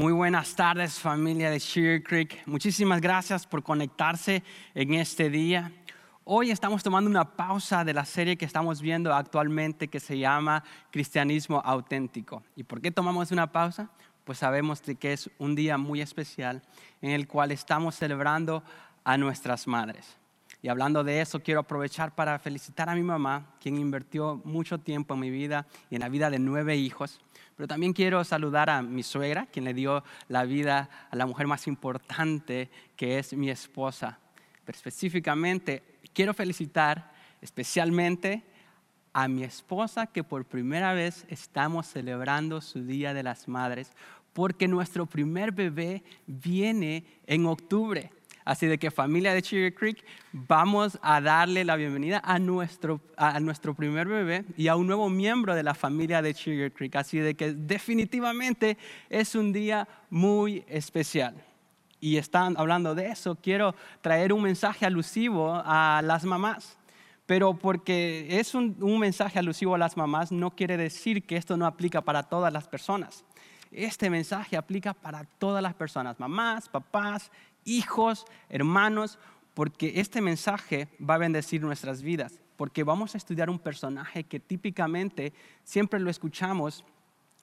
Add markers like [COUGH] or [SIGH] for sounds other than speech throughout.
Muy buenas tardes familia de Sugar Creek. Muchísimas gracias por conectarse en este día. Hoy estamos tomando una pausa de la serie que estamos viendo actualmente que se llama Cristianismo Auténtico. ¿Y por qué tomamos una pausa? Pues sabemos que es un día muy especial en el cual estamos celebrando a nuestras madres. Y hablando de eso, quiero aprovechar para felicitar a mi mamá, quien invirtió mucho tiempo en mi vida y en la vida de nueve hijos. Pero también quiero saludar a mi suegra, quien le dio la vida a la mujer más importante, que es mi esposa. Pero específicamente, quiero felicitar especialmente a mi esposa, que por primera vez estamos celebrando su Día de las Madres, porque nuestro primer bebé viene en octubre. Así de que familia de Sugar Creek, vamos a darle la bienvenida a nuestro, a nuestro primer bebé y a un nuevo miembro de la familia de Sugar Creek. Así de que definitivamente es un día muy especial. Y están hablando de eso, quiero traer un mensaje alusivo a las mamás. Pero porque es un, un mensaje alusivo a las mamás, no quiere decir que esto no aplica para todas las personas este mensaje aplica para todas las personas, mamás, papás, hijos, hermanos, porque este mensaje va a bendecir nuestras vidas, porque vamos a estudiar un personaje que típicamente siempre lo escuchamos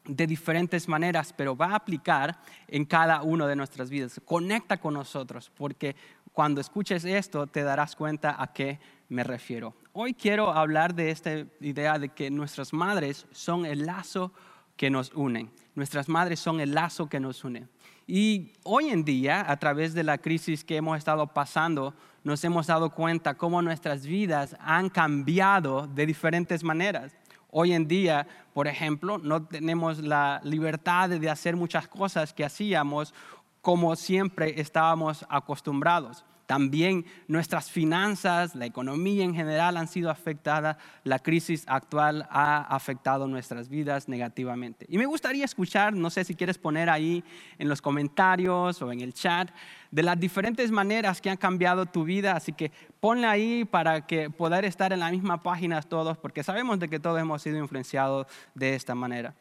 de diferentes maneras, pero va a aplicar en cada una de nuestras vidas. Conecta con nosotros, porque cuando escuches esto te darás cuenta a qué me refiero. Hoy quiero hablar de esta idea de que nuestras madres son el lazo que nos unen. Nuestras madres son el lazo que nos une. Y hoy en día, a través de la crisis que hemos estado pasando, nos hemos dado cuenta cómo nuestras vidas han cambiado de diferentes maneras. Hoy en día, por ejemplo, no tenemos la libertad de hacer muchas cosas que hacíamos como siempre estábamos acostumbrados. También nuestras finanzas, la economía en general han sido afectadas. La crisis actual ha afectado nuestras vidas negativamente. Y me gustaría escuchar, no sé si quieres poner ahí en los comentarios o en el chat, de las diferentes maneras que han cambiado tu vida. Así que ponle ahí para que poder estar en la misma página todos, porque sabemos de que todos hemos sido influenciados de esta manera.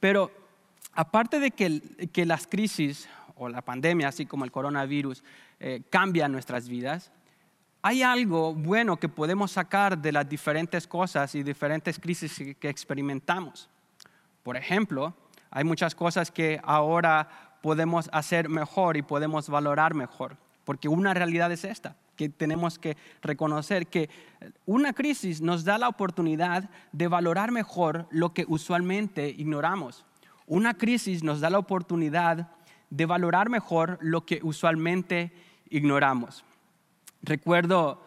Pero aparte de que las crisis o la pandemia, así como el coronavirus, eh, cambia nuestras vidas, hay algo bueno que podemos sacar de las diferentes cosas y diferentes crisis que experimentamos. Por ejemplo, hay muchas cosas que ahora podemos hacer mejor y podemos valorar mejor, porque una realidad es esta, que tenemos que reconocer que una crisis nos da la oportunidad de valorar mejor lo que usualmente ignoramos. Una crisis nos da la oportunidad de valorar mejor lo que usualmente ignoramos. Recuerdo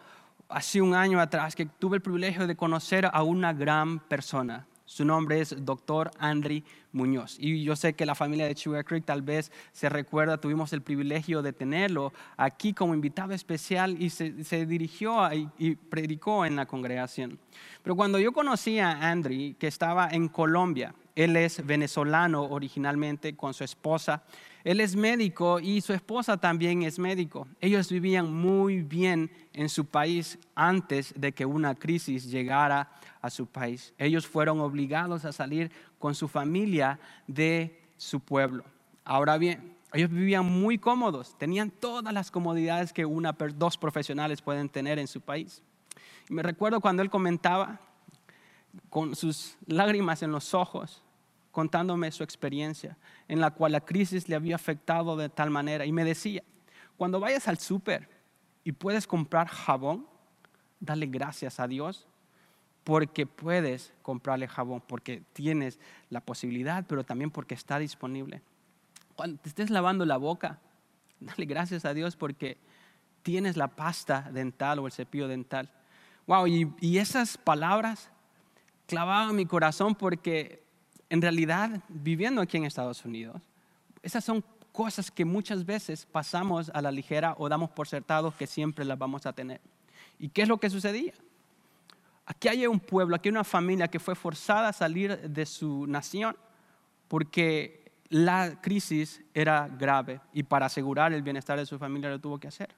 hace un año atrás que tuve el privilegio de conocer a una gran persona. Su nombre es Dr. Andri Muñoz. Y yo sé que la familia de Sugar Creek tal vez se recuerda, tuvimos el privilegio de tenerlo aquí como invitado especial y se, dirigió y, predicó en la congregación. Pero cuando yo conocí a Andri, que estaba en Colombia, él es venezolano originalmente con su esposa, él es médico y su esposa también es médico. Ellos vivían muy bien en su país antes de que una crisis llegara a su país. Ellos fueron obligados a salir con su familia de su pueblo. Ahora bien, ellos vivían muy cómodos, tenían todas las comodidades que dos profesionales pueden tener en su país. Y me recuerdo cuando él comentaba con sus lágrimas en los ojos, contándome su experiencia en la cual la crisis le había afectado de tal manera. Y me decía, cuando vayas al súper y puedes comprar jabón, dale gracias a Dios porque puedes comprarle jabón, porque tienes la posibilidad, pero también porque está disponible. Cuando te estés lavando la boca, dale gracias a Dios porque tienes la pasta dental o el cepillo dental. Wow, y, y esas palabras clavaban mi corazón porque en realidad, viviendo aquí en Estados Unidos, esas son cosas que muchas veces pasamos a la ligera o damos por certados que siempre las vamos a tener. ¿Y qué es lo que sucedía? Aquí hay un pueblo, aquí hay una familia que fue forzada a salir de su nación porque la crisis era grave y para asegurar el bienestar de su familia lo tuvo que hacer.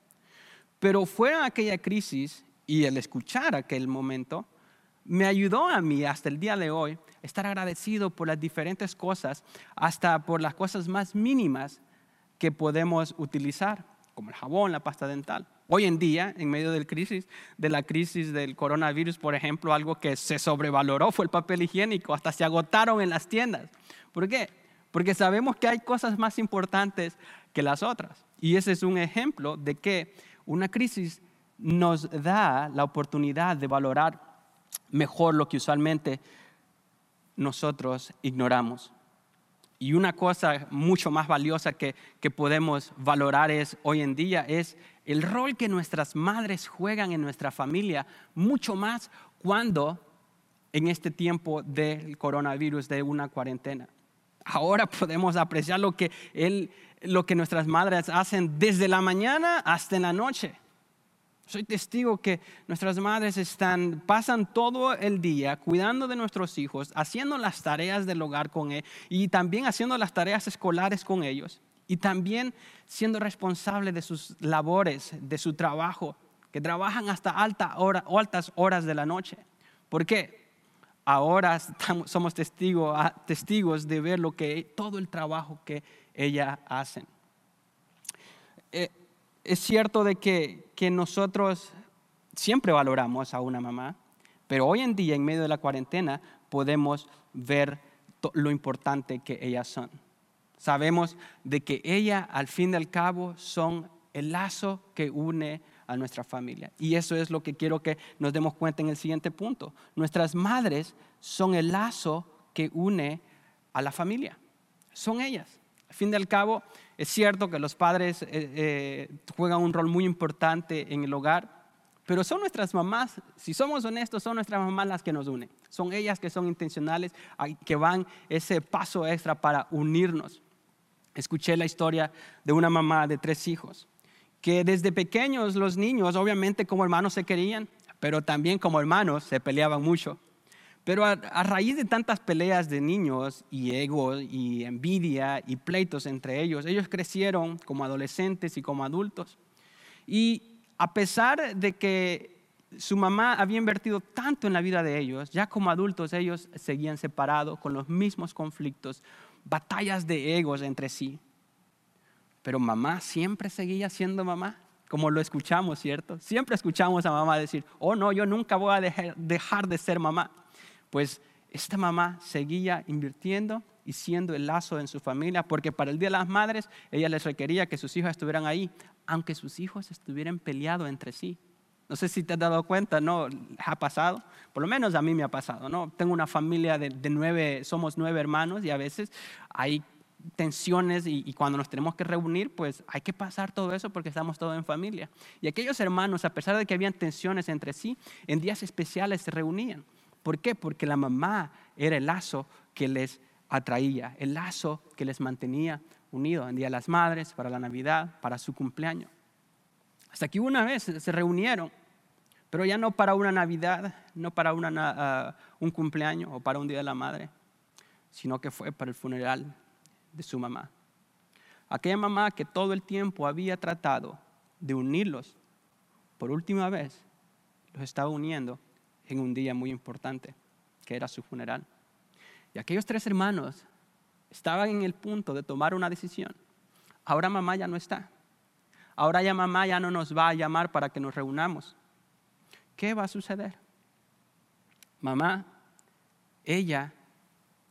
Pero fuera aquella crisis y el escuchar aquel momento, me ayudó a mí hasta el día de hoy estar agradecido por las diferentes cosas, hasta por las cosas más mínimas que podemos utilizar, como el jabón, la pasta dental. Hoy en día, en medio del crisis, de la crisis del coronavirus, por ejemplo, algo que se sobrevaloró fue el papel higiénico, hasta se agotaron en las tiendas. ¿Por qué? Porque sabemos que hay cosas más importantes que las otras. Y ese es un ejemplo de que una crisis nos da la oportunidad de valorar mejor lo que usualmente nosotros ignoramos. Y una cosa mucho más valiosa que, que, podemos valorar es hoy en día es el rol que nuestras madres juegan en nuestra familia, mucho más cuando en este tiempo del coronavirus, de una cuarentena. Ahora podemos apreciar lo que, lo que nuestras madres hacen desde la mañana hasta en la noche. Soy testigo que nuestras madres están, pasan todo el día cuidando de nuestros hijos, haciendo las tareas del hogar con él y también haciendo las tareas escolares con ellos y también siendo responsable de sus labores, de su trabajo, que trabajan hasta alta hora, altas horas de la noche. ¿Por qué? Ahora somos testigos, ah, testigos de ver lo que, todo el trabajo que ella hacen. Eh, es cierto de que, que nosotros siempre valoramos a una mamá, pero hoy en día, en medio de la cuarentena, podemos ver lo importante que ellas son. Sabemos de que ellas, al fin y al cabo, son el lazo que une a nuestra familia. Y eso es lo que quiero que nos demos cuenta en el siguiente punto. Nuestras madres son el lazo que une a la familia. Son ellas. Al fin y al cabo, es cierto que los padres eh, eh, juegan un rol muy importante en el hogar, pero son nuestras mamás, si somos honestos, son nuestras mamás las que nos unen. Son ellas que son intencionales, que van ese paso extra para unirnos. Escuché la historia de una mamá de tres hijos, que desde pequeños los niños, obviamente como hermanos se querían, pero también como hermanos se peleaban mucho. Pero a, raíz de tantas peleas de niños y ego y envidia y pleitos entre ellos, ellos crecieron como adolescentes y como adultos. Y a pesar de que su mamá había invertido tanto en la vida de ellos, ya como adultos ellos seguían separados con los mismos conflictos, batallas de egos entre sí. Pero mamá siempre seguía siendo mamá, como lo escuchamos, ¿cierto? Siempre escuchamos a mamá decir, oh no, yo nunca voy a dejar de ser mamá pues esta mamá seguía invirtiendo y siendo el lazo en su familia, porque para el Día de las Madres ella les requería que sus hijos estuvieran ahí, aunque sus hijos estuvieran peleados entre sí. No sé si te has dado cuenta, ¿no? Ha pasado, por lo menos a mí me ha pasado, ¿no? Tengo una familia de, nueve, somos nueve hermanos y a veces hay tensiones y, y, cuando nos tenemos que reunir, pues hay que pasar todo eso porque estamos todos en familia. Y aquellos hermanos, a pesar de que habían tensiones entre sí, en días especiales se reunían. ¿Por qué? Porque la mamá era el lazo que les atraía, el lazo que les mantenía unidos en Día de las Madres, para la Navidad, para su cumpleaños. Hasta que una vez se reunieron, pero ya no para una Navidad, no para ah, un cumpleaños o para un Día de la Madre, sino que fue para el funeral de su mamá. Aquella mamá que todo el tiempo había tratado de unirlos, por última vez, los estaba uniendo en un día muy importante, que era su funeral. Y aquellos tres hermanos estaban en el punto de tomar una decisión. Ahora mamá ya no está. Ahora ya mamá ya no nos va a llamar para que nos reunamos. ¿Qué va a suceder? Mamá, ella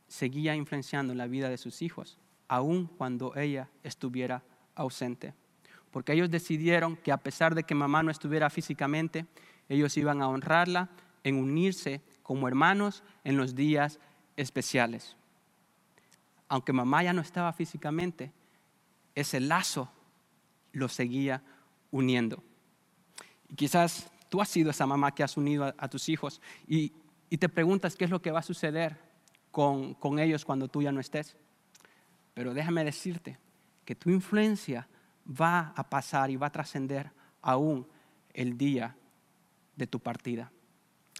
seguía influenciando la vida de sus hijos, aun cuando ella estuviera ausente. Porque ellos decidieron que a pesar de que mamá no estuviera físicamente, ellos iban a honrarla en unirse como hermanos en los días especiales. Aunque mamá ya no estaba físicamente, ese lazo lo seguía uniendo. Y quizás tú has sido esa mamá que has unido a, tus hijos y, te preguntas qué es lo que va a suceder con, con ellos cuando tú ya no estés. Pero déjame decirte que tu influencia va a pasar y va a trascender aún el día de tu partida.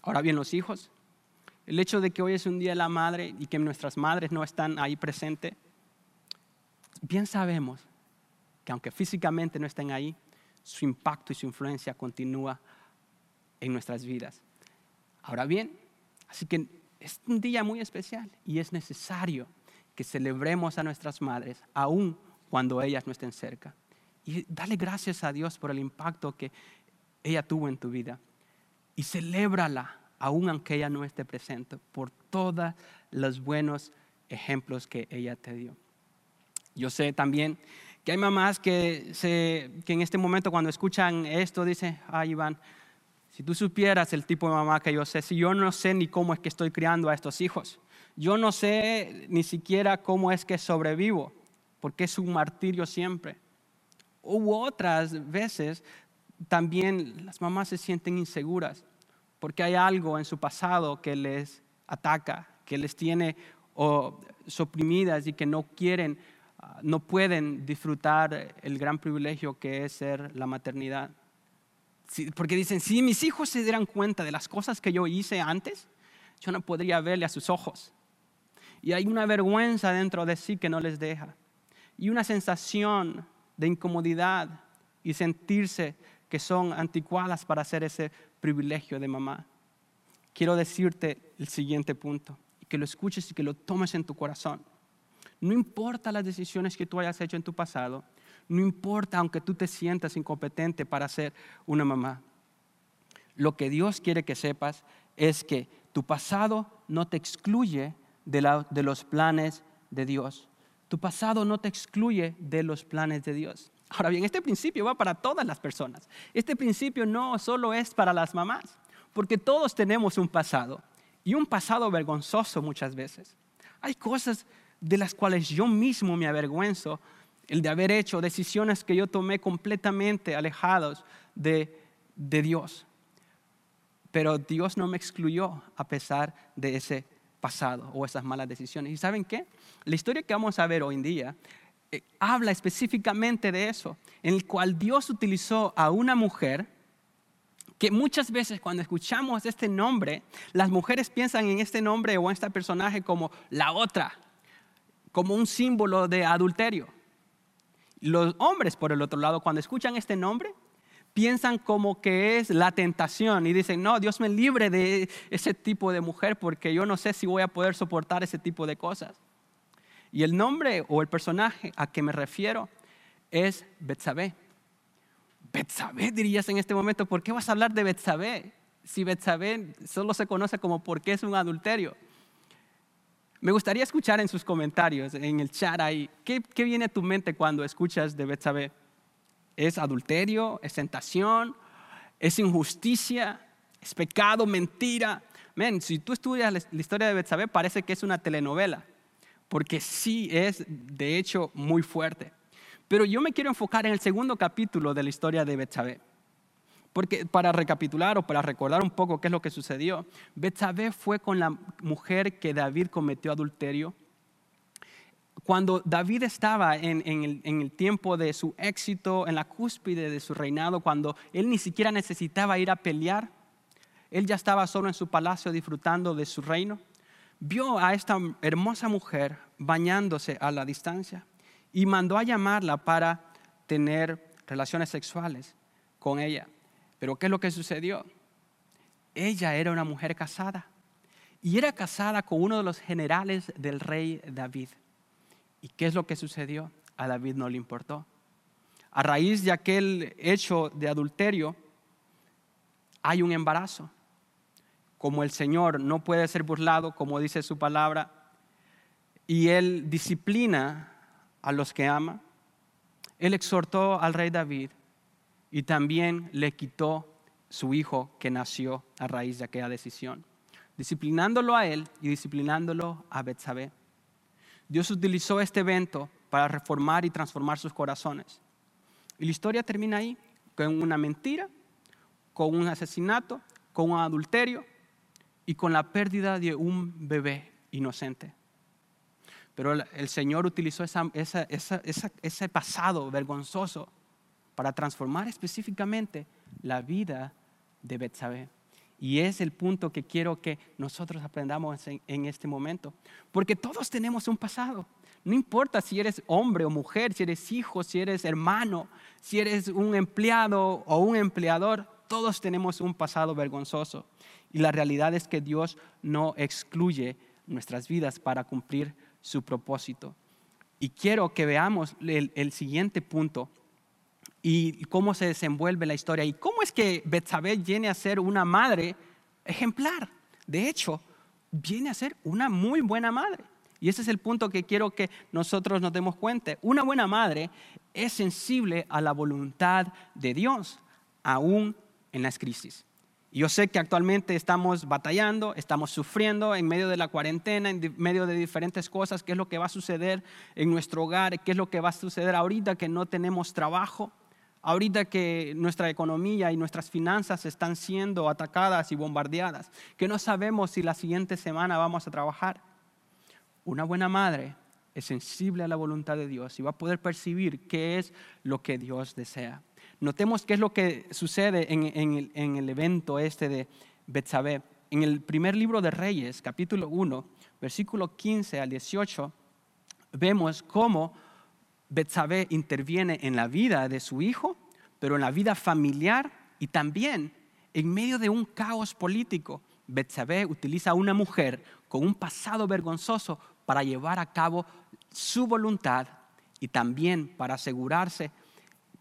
Ahora bien, los hijos, el hecho de que hoy es un día de la madre y que nuestras madres no están ahí presentes, bien sabemos que aunque físicamente no estén ahí, su impacto y su influencia continúa en nuestras vidas. Ahora bien, Así que es un día muy especial y es necesario que celebremos a nuestras madres, aun cuando ellas no estén cerca. Y dale gracias a Dios por el impacto que ella tuvo en tu vida. Y celébrala, aun aunque ella no esté presente, por todos los buenos ejemplos que ella te dio. Yo sé también que hay mamás que, que en este momento cuando escuchan esto dicen, ay Iván, si tú supieras el tipo de mamá que yo sé, si yo no sé ni cómo es que estoy criando a estos hijos, yo no sé ni siquiera cómo es que sobrevivo, porque es un martirio siempre. Hubo otras veces también las mamás se sienten inseguras porque hay algo en su pasado que les ataca, que les tiene o, suprimidas y que no quieren, ah, no pueden disfrutar el gran privilegio que es ser la maternidad. porque dicen, si mis hijos se dieran cuenta de las cosas que yo hice antes, yo no podría verle a sus ojos. Y hay una vergüenza dentro de sí que no les deja. Y una sensación de incomodidad y sentirse que son anticuadas para hacer ese privilegio de mamá. Quiero decirte el siguiente punto, y que lo escuches y que lo tomes en tu corazón. No importa las decisiones que tú hayas hecho en tu pasado, no importa aunque tú te sientas incompetente para ser una mamá. Lo que Dios quiere que sepas es que tu pasado no te excluye de, de los planes de Dios. Tu pasado no te excluye de los planes de Dios. Ahora bien, este principio va para todas las personas. Este principio no solo es para las mamás, porque todos tenemos un pasado y un pasado vergonzoso muchas veces. Hay cosas de las cuales yo mismo me avergüenzo, el de haber hecho decisiones que yo tomé completamente alejados de, de Dios. Pero Dios no me excluyó a pesar de ese pasado o esas malas decisiones. ¿Y saben qué? La historia que vamos a ver hoy en día habla específicamente de eso, en el cual Dios utilizó a una mujer que muchas veces cuando escuchamos este nombre, las mujeres piensan en este nombre o en este personaje como la otra, como un símbolo de adulterio. Los hombres, por el otro lado, cuando escuchan este nombre, piensan como que es la tentación y dicen, no, Dios me libre de ese tipo de mujer porque yo no sé si voy a poder soportar ese tipo de cosas. Y el nombre o el personaje a que me refiero es Betsabé. Betsabé dirías en este momento, ¿por qué vas a hablar de Betsabé? Si Betsabé solo se conoce como porque es un adulterio. Me gustaría escuchar en sus comentarios, en el chat ahí, ¿qué, qué viene a tu mente cuando escuchas de Betsabé? es adulterio, es tentación, es injusticia, es pecado, mentira. Men, si tú estudias la historia de Betsabé, parece que es una telenovela, porque sí es, de hecho, muy fuerte. Pero yo me quiero enfocar en el segundo capítulo de la historia de Betsabé. Porque para recapitular o para recordar un poco qué es lo que sucedió, Betsabé fue con la mujer que David cometió adulterio cuando David estaba en, el, tiempo de su éxito, en la cúspide de su reinado, cuando él ni siquiera necesitaba ir a pelear, él ya estaba solo en su palacio disfrutando de su reino, vio a esta hermosa mujer bañándose a la distancia y mandó a llamarla para tener relaciones sexuales con ella. Pero ¿qué es lo que sucedió? Ella era una mujer casada y era casada con uno de los generales del rey David. ¿Y qué es lo que sucedió? A David no le importó. A raíz de aquel hecho de adulterio, hay un embarazo. Como el Señor no puede ser burlado, como dice su palabra, y Él disciplina a los que ama, Él exhortó al rey David y también le quitó su hijo que nació a raíz de aquella decisión, disciplinándolo a él y disciplinándolo a Betsabé. Dios utilizó este evento para reformar y transformar sus corazones. Y la historia termina ahí, con una mentira, con un asesinato, con un adulterio y con la pérdida de un bebé inocente. Pero el Señor utilizó ese pasado vergonzoso para transformar específicamente la vida de Betsabé. Y es el punto que quiero que nosotros aprendamos en, este momento. Porque todos tenemos un pasado. No importa si eres hombre o mujer, si eres hijo, si eres hermano, si eres un empleado o un empleador, todos tenemos un pasado vergonzoso. Y la realidad es que Dios no excluye nuestras vidas para cumplir su propósito. Y quiero que veamos el, siguiente punto y cómo se desenvuelve la historia y cómo es que Betsabé viene a ser una madre ejemplar. De hecho, viene a ser una muy buena madre. Y ese es el punto que quiero que nosotros nos demos cuenta. Una buena madre es sensible a la voluntad de Dios, aún en las crisis. Yo sé que actualmente estamos batallando, estamos sufriendo en medio de la cuarentena, en medio de diferentes cosas, qué es lo que va a suceder en nuestro hogar, qué es lo que va a suceder ahorita que no tenemos trabajo, ahorita que nuestra economía y nuestras finanzas están siendo atacadas y bombardeadas, que no sabemos si la siguiente semana vamos a trabajar. Una buena madre es sensible a la voluntad de Dios y va a poder percibir qué es lo que Dios desea. Notemos qué es lo que sucede en, el, evento este de Betsabé. En el primer libro de Reyes, capítulo 1, versículo 15 al 18, vemos cómo Betsabé interviene en la vida de su hijo, pero en la vida familiar y también en medio de un caos político. Betsabé utiliza a una mujer con un pasado vergonzoso para llevar a cabo su voluntad y también para asegurarse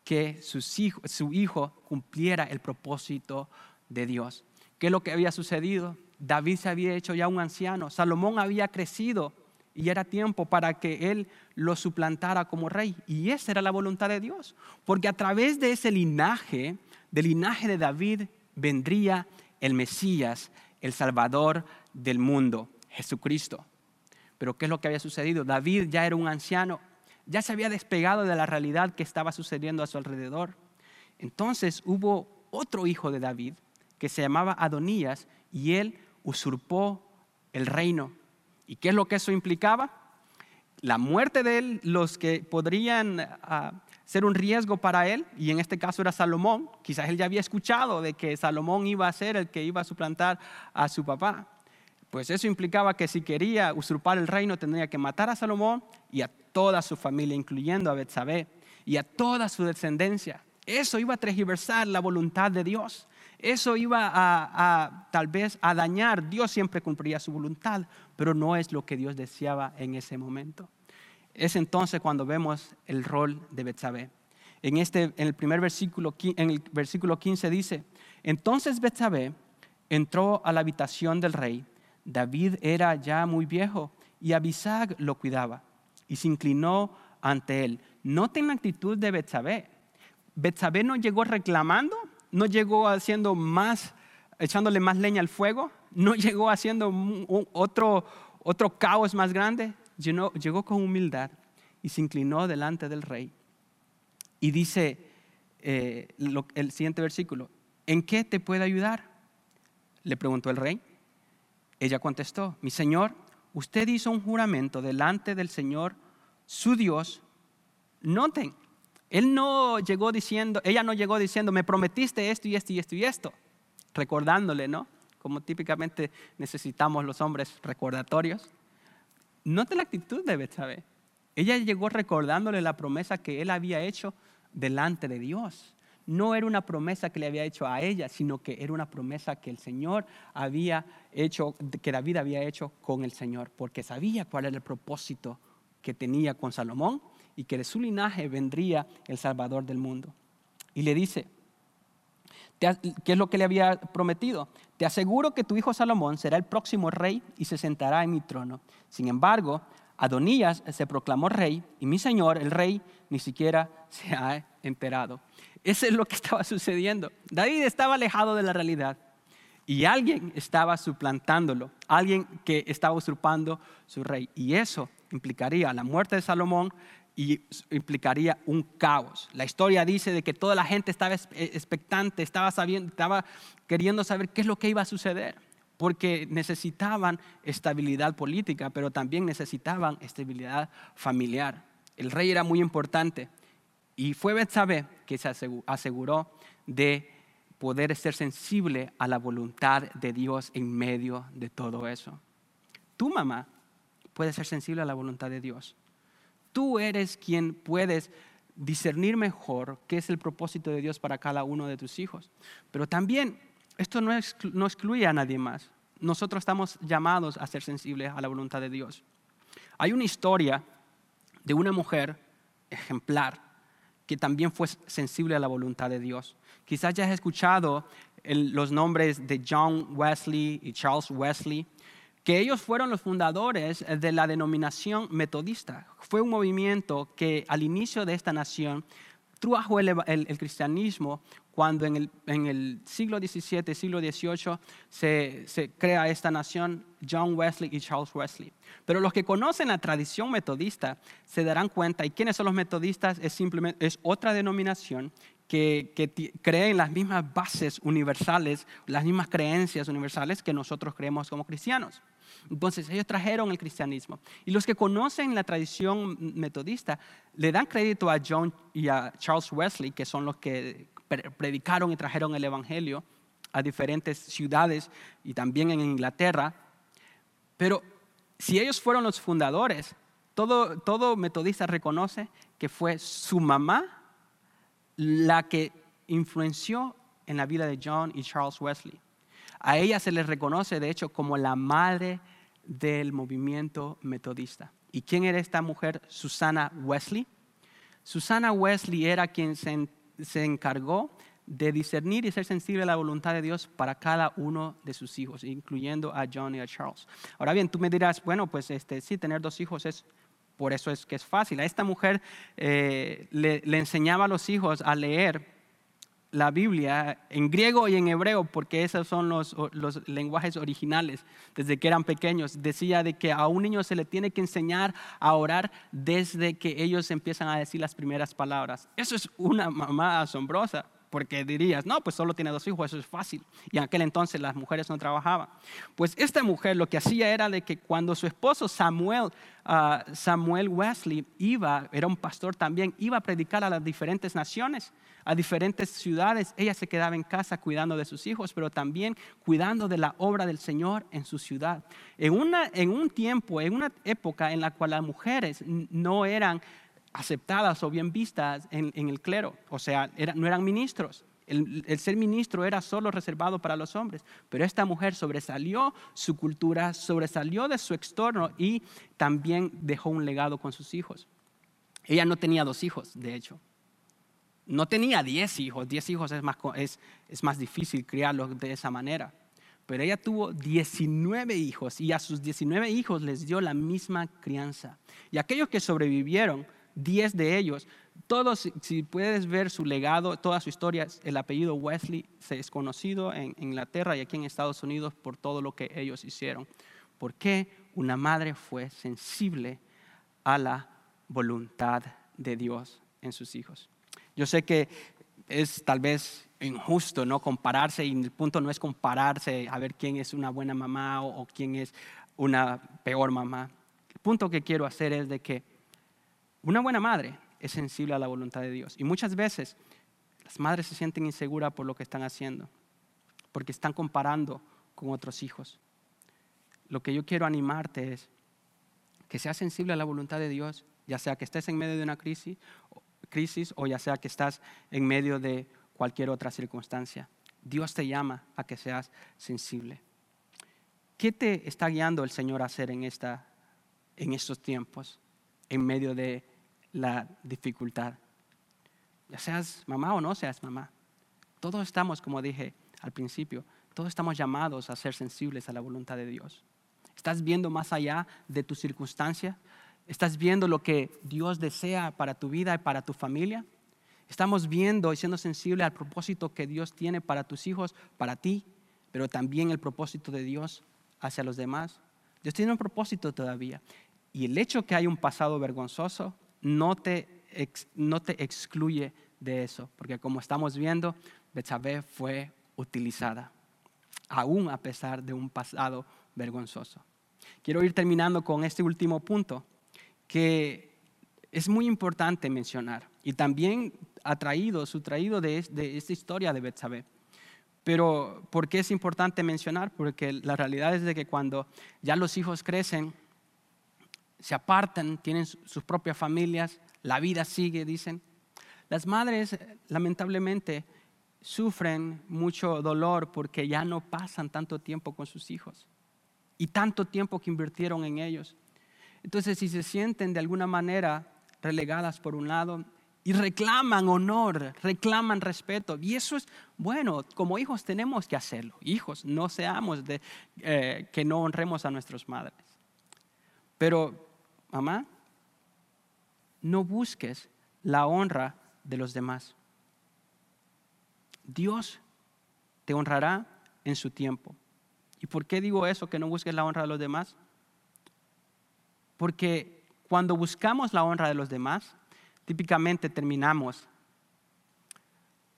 que su hijo cumpliera el propósito de Dios. ¿Qué es lo que había sucedido? David se había hecho ya un anciano, Salomón había crecido y era tiempo para que él lo suplantara como rey. Y esa era la voluntad de Dios, porque a través de ese linaje, del linaje de David, vendría el Mesías, el Salvador del mundo, Jesucristo. Pero ¿qué es lo que había sucedido? David ya era un anciano, ya se había despegado de la realidad que estaba sucediendo a su alrededor. Entonces hubo otro hijo de David que se llamaba Adonías y él usurpó el reino. ¿Y qué es lo que eso implicaba? La muerte de él, los que podrían ah, ser un riesgo para él, y en este caso era Salomón, quizás él ya había escuchado de que Salomón iba a ser el que iba a suplantar a su papá. Pues eso implicaba que si quería usurpar el reino tendría que matar a Salomón y a toda su familia, incluyendo a Betsabé y a toda su descendencia. Eso iba a transversar la voluntad de Dios. Eso iba a, tal vez a dañar. Dios siempre cumplía su voluntad, pero no es lo que Dios deseaba en ese momento. Es entonces cuando vemos el rol de Betsabé. En, este, en el primer versículo, en el versículo 15 dice, entonces Betsabé entró a la habitación del rey David era ya muy viejo y Abisag lo cuidaba y se inclinó ante él. Noten la actitud de Betsabé. Betsabé no llegó reclamando, no llegó haciendo más, echándole más leña al fuego, no [LAUGHS] llegó haciendo otro, otro caos más grande, llegó, con humildad y se inclinó delante del rey. Y dice eh, el siguiente versículo, ¿en qué te puede ayudar? Le preguntó el rey. Ella contestó, mi Señor, usted hizo un juramento delante del Señor, su Dios. Noten, él no llegó diciendo, ella no llegó diciendo, me prometiste esto y esto y esto y esto, recordándole, ¿no? Como típicamente necesitamos los hombres recordatorios. Note la actitud de Betsabé. Ella llegó recordándole la promesa que él había hecho delante de Dios no era una promesa que le había hecho a ella, sino que era una promesa que el Señor había hecho, que David había hecho con el Señor, porque sabía cuál era el propósito que tenía con Salomón y que de su linaje vendría el Salvador del mundo. Y le dice, ¿qué es lo que le había prometido? Te aseguro que tu hijo Salomón será el próximo rey y se sentará en mi trono. Sin embargo, Adonías se proclamó rey y mi señor, el rey, ni siquiera [LAUGHS] se ha enterado. Eso es lo que estaba sucediendo. David estaba alejado de la realidad y alguien estaba suplantándolo, alguien que estaba usurpando su rey. Y eso implicaría la muerte de Salomón y implicaría un caos. La historia dice de que toda la gente estaba expectante, estaba, sabiendo, estaba queriendo saber qué es lo que iba a suceder, porque necesitaban estabilidad política, pero también necesitaban estabilidad familiar. El rey era muy importante y fue Betsabé que se aseguró de poder ser sensible a la voluntad de Dios en medio de todo eso. Tu mamá puede ser sensible a la voluntad de Dios. Tú eres quien puedes discernir mejor qué es el propósito de Dios para cada uno de tus hijos. Pero también esto no, excluye a nadie más. Nosotros estamos llamados a ser sensibles a la voluntad de Dios. Hay una historia de una mujer ejemplar que también fue sensible a la voluntad de Dios. Quizás ya has escuchado los nombres de John Wesley y Charles Wesley, que ellos fueron los fundadores de la denominación metodista. Fue un movimiento que al inicio de esta nación trajo el, cristianismo cuando en el, siglo XVII, siglo XVIII se, se, crea esta nación, John Wesley y Charles Wesley. Pero los que conocen la tradición metodista se darán cuenta, ¿y quiénes son los metodistas? Es simplemente es otra denominación que, que cree en las mismas bases universales, las mismas creencias universales que nosotros creemos como cristianos. Entonces ellos trajeron el cristianismo. Y los que conocen la tradición metodista le dan crédito a John y a Charles Wesley, que son los que predicaron y trajeron el Evangelio a diferentes ciudades y también en Inglaterra. Pero si ellos fueron los fundadores, todo, todo metodista reconoce que fue su mamá la que influenció en la vida de John y Charles Wesley. A ella se les reconoce, de hecho, como la madre del movimiento metodista. ¿Y quién era esta mujer? Susana Wesley. Susana Wesley era quien se, encargó de discernir y ser sensible a la voluntad de Dios para cada uno de sus hijos, incluyendo a John y a Charles. Ahora bien, tú me dirás, bueno, pues este, sí, tener dos hijos es, por eso es que es fácil. A esta mujer eh, le, le enseñaba a los hijos a leer la Biblia en griego y en hebreo, porque esos son los, lenguajes originales desde que eran pequeños. Decía de que a un niño se le tiene que enseñar a orar desde que ellos empiezan a decir las primeras palabras. Eso es una mamá asombrosa, porque dirías, no, pues solo tiene dos hijos, eso es fácil. Y en aquel entonces las mujeres no trabajaban. Pues esta mujer lo que hacía era de que cuando su esposo Samuel, ah, Samuel Wesley iba, era un pastor también, iba a predicar a las diferentes naciones a diferentes ciudades, ella se quedaba en casa cuidando de sus hijos, pero también cuidando de la obra del Señor en su ciudad. En, una, en un tiempo, en una época en la cual las mujeres no eran aceptadas o bien vistas en, el clero, o sea, no eran ministros. El, ser ministro era solo reservado para los hombres, pero esta mujer sobresalió su cultura, sobresalió de su extorno y también dejó un legado con sus hijos. Ella no tenía dos hijos, de hecho, no tenía 10 hijos, 10 hijos es más, es, es más difícil criarlos de esa manera. Pero ella tuvo 19 hijos y a sus 19 hijos les dio la misma crianza. Y aquellos que sobrevivieron, 10 de ellos, todos, si puedes ver su legado, toda su historia, el apellido Wesley se es conocido en Inglaterra y aquí en Estados Unidos por todo lo que ellos hicieron. Porque una madre fue sensible a la voluntad de Dios en sus hijos. Yo sé que es tal vez injusto no compararse y el punto no es compararse a ver quién es una buena mamá o, quién es una peor mamá. El punto que quiero hacer es de que una buena madre es sensible a la voluntad de Dios y muchas veces las madres se sienten inseguras por lo que están haciendo, porque están comparando con otros hijos. Lo que yo quiero animarte es que seas sensible a la voluntad de Dios, ya sea que estés en medio de una crisis crisis o ya sea que estás en medio de cualquier otra circunstancia. Dios te llama a que seas sensible. ¿Qué te está guiando el Señor a hacer en, esta, en estos tiempos, en medio de la dificultad? Ya seas mamá o no seas mamá. Todos estamos, como dije al principio, todos estamos llamados a ser sensibles a la voluntad de Dios. ¿Estás viendo más allá de tu circunstancia? ¿Estás viendo lo que Dios desea para tu vida y para tu familia? Estamos viendo y siendo sensibles al propósito que Dios tiene para tus hijos, para ti, pero también el propósito de Dios hacia los demás. Dios tiene un propósito todavía. Y el hecho que hay un pasado vergonzoso no te, no te excluye de eso, porque como estamos viendo, Betsabé fue utilizada, aún a pesar de un pasado vergonzoso. Quiero ir terminando con este último punto que es muy importante mencionar y también ha traído, su traído de, esta historia de Betsabé. Pero ¿por qué es importante mencionar? Porque la realidad es de que cuando ya los hijos crecen, se apartan, tienen sus propias familias, la vida sigue, dicen. Las madres, lamentablemente, sufren mucho dolor porque ya no pasan tanto tiempo con sus hijos y tanto tiempo que invirtieron en ellos. Entonces, si se sienten de alguna manera relegadas por un lado y reclaman honor, reclaman respeto, y eso es bueno, como hijos tenemos que hacerlo. Hijos, no seamos de eh, que no honremos a nuestras madres. Pero, mamá, no busques la honra de los demás. Dios te honrará en su tiempo. ¿Y por qué digo eso, que no busques la honra de los demás? Porque cuando buscamos la honra de los demás, típicamente terminamos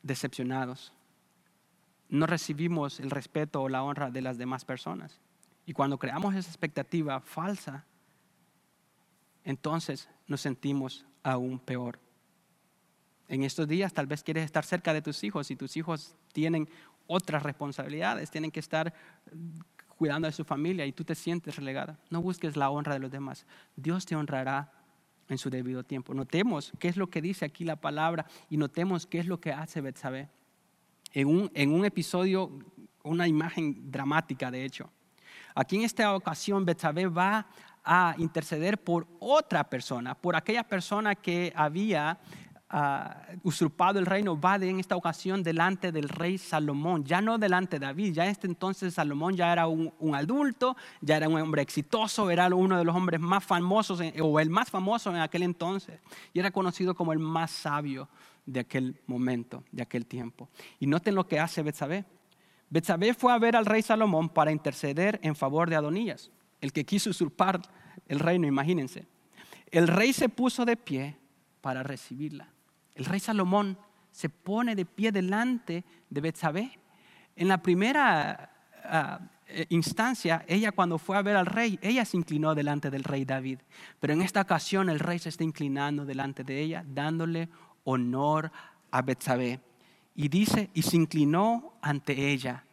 decepcionados. No recibimos el respeto o la honra de las demás personas. Y cuando creamos esa expectativa falsa, entonces nos sentimos aún peor. En estos días tal vez quieres estar cerca de tus hijos y tus hijos tienen otras responsabilidades, tienen que estar cuidando de su familia y tú te sientes relegada. No busques la honra de los demás. Dios te honrará en su debido tiempo. Notemos qué es lo que dice aquí la palabra y notemos qué es lo que hace Betsabé. En un, episodio, una imagen dramática de hecho. Aquí en esta ocasión Betsabé va a interceder por otra persona, por aquella persona que había usurpado el reino, va en esta ocasión delante del rey Salomón, ya no delante de David, ya este entonces Salomón ya era un, adulto, ya era un hombre exitoso, era uno de los hombres más famosos, o el más famoso en aquel entonces, y era conocido como el más sabio de aquel momento, de aquel tiempo. Y noten lo que hace Betsabé. Betsabé fue a ver al rey Salomón para interceder en favor de Adonías, el que quiso usurpar el reino, imagínense. El rey se puso de pie para recibirla. El rey Salomón se pone de pie delante de Betsabé. En la primera ah, eh, instancia, ella cuando fue a ver al rey, ella se inclinó delante del rey David. Pero en esta ocasión el rey se está inclinando delante de ella, dándole honor a Betsabé. Y dice, y se inclinó ante ella.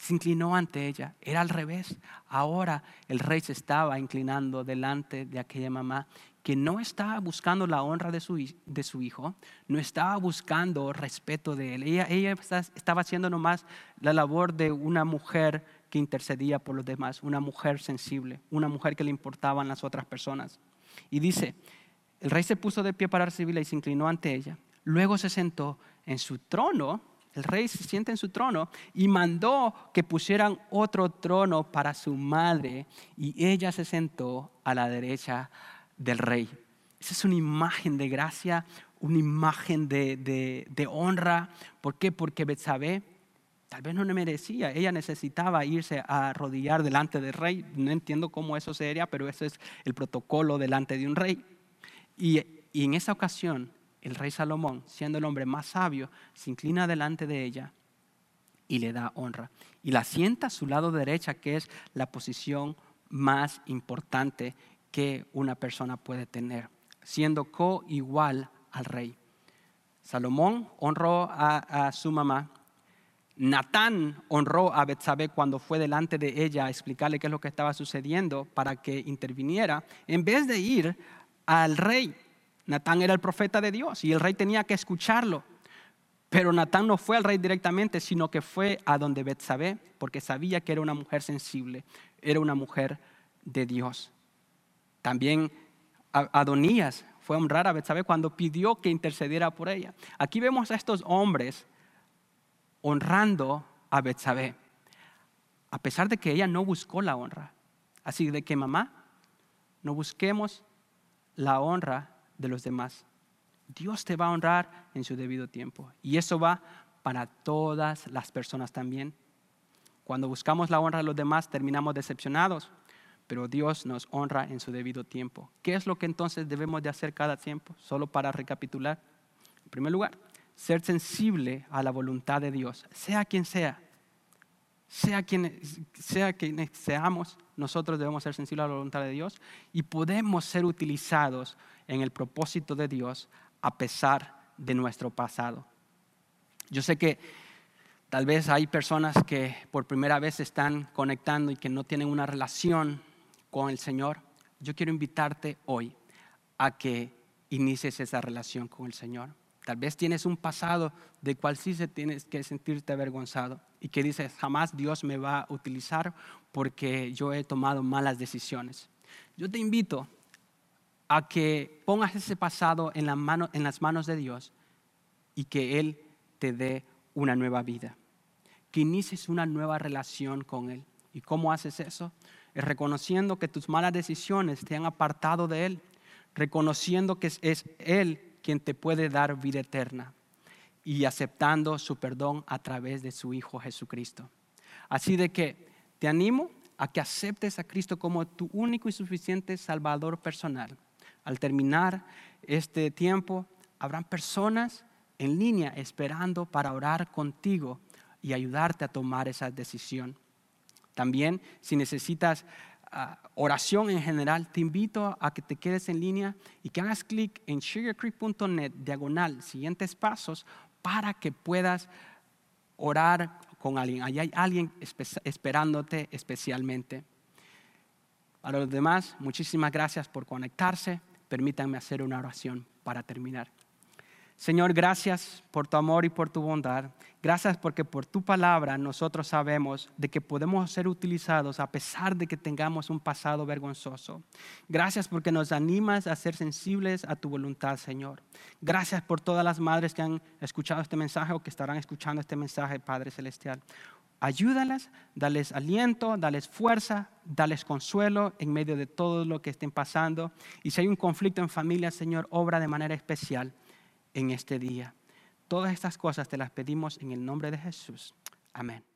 Se inclinó ante ella. Era al revés. Ahora el rey se estaba inclinando delante de aquella mamá que no estaba buscando la honra de su, de su hijo, no estaba buscando respeto de él. Ella, ella estaba haciendo nomás la labor de una mujer que intercedía por los demás, una mujer sensible, una mujer que le importaban las otras personas. Y dice, el rey se puso de pie para recibirla y se inclinó ante ella. Luego se sentó en su trono, el rey se sienta en su trono y mandó que pusieran otro trono para su madre y ella se sentó a la derecha del rey. Esa es una imagen de gracia, una imagen de, honra. ¿Por qué? Porque Betsabé tal vez no le merecía. Ella necesitaba irse a arrodillar delante del rey. No entiendo cómo eso sería, pero eso es el protocolo delante de un rey. Y en esa ocasión, el rey Salomón, siendo el hombre más sabio, se inclina delante de ella y le da honra. Y la sienta a su lado derecha, que es la posición más importante que una persona puede tener, siendo co-igual al rey. Salomón honró a, su mamá. Natán honró a Betsabé cuando fue delante de ella a explicarle qué es lo que estaba sucediendo para que interviniera, en vez de ir al rey. Natán era el profeta de Dios y el rey tenía que escucharlo. Pero Natán no fue al rey directamente, sino que fue a donde Betsabé, porque sabía que era una mujer sensible, era una mujer de Dios. También Adonías fue a honrar a Betsabé cuando pidió que intercediera por ella. Aquí vemos a estos hombres honrando a Betsabé, a pesar de que ella no buscó la honra. Así de que mamá, no busquemos la honra de los demás. Dios te va a honrar en su debido tiempo. Y eso va para todas las personas también. Cuando buscamos la honra de los demás, terminamos decepcionados pero Dios nos honra en su debido tiempo. ¿Qué es lo que entonces debemos de hacer cada tiempo? Solo para recapitular. En primer lugar, ser sensible a la voluntad de Dios, sea quien sea. Sea quien sea quien seamos, nosotros debemos ser sensibles a la voluntad de Dios y podemos ser utilizados en el propósito de Dios a pesar de nuestro pasado. Yo sé que tal vez hay personas que por primera vez están conectando y que no tienen una relación con el Señor, yo quiero invitarte hoy a que inicies esa relación con el Señor. Tal vez tienes un pasado de cual sí se tienes que sentirte avergonzado y que dices, jamás Dios me va a utilizar porque yo he tomado malas decisiones. Yo te invito a que pongas ese pasado en, las manos de Dios y que Él te dé una nueva vida, que inicies una nueva relación con Él. ¿Y cómo haces eso? Es reconociendo que tus malas decisiones te han apartado de Él, reconociendo que es Él quien te puede dar vida eterna y aceptando su perdón a través de su Hijo Jesucristo. Así de que te animo a que aceptes a Cristo como tu único y suficiente Salvador personal. Al terminar este tiempo, habrán personas en línea esperando para orar contigo y ayudarte a tomar esa decisión. También, si necesitas ah, oración en general, te invito a que te quedes en línea y que hagas clic en sugarcreek.net, diagonal, siguientes pasos, para que puedas orar con alguien. Allí hay alguien esperándote especialmente. A los demás, muchísimas gracias por conectarse. Permítanme hacer una oración para terminar. Señor, gracias por tu amor y por tu bondad. Gracias porque por tu palabra nosotros sabemos de que podemos ser utilizados a pesar de que tengamos un pasado vergonzoso. Gracias porque nos animas a ser sensibles a tu voluntad, Señor. Gracias por todas las madres que han escuchado este mensaje o que estarán escuchando este mensaje, Padre Celestial. Ayúdalas, dales aliento, dales fuerza, dales consuelo en medio de todo lo que estén pasando. Y si hay un conflicto en familia, Señor, obra de manera especial en este día. Todas estas cosas te las pedimos en el nombre de Jesús. Amén.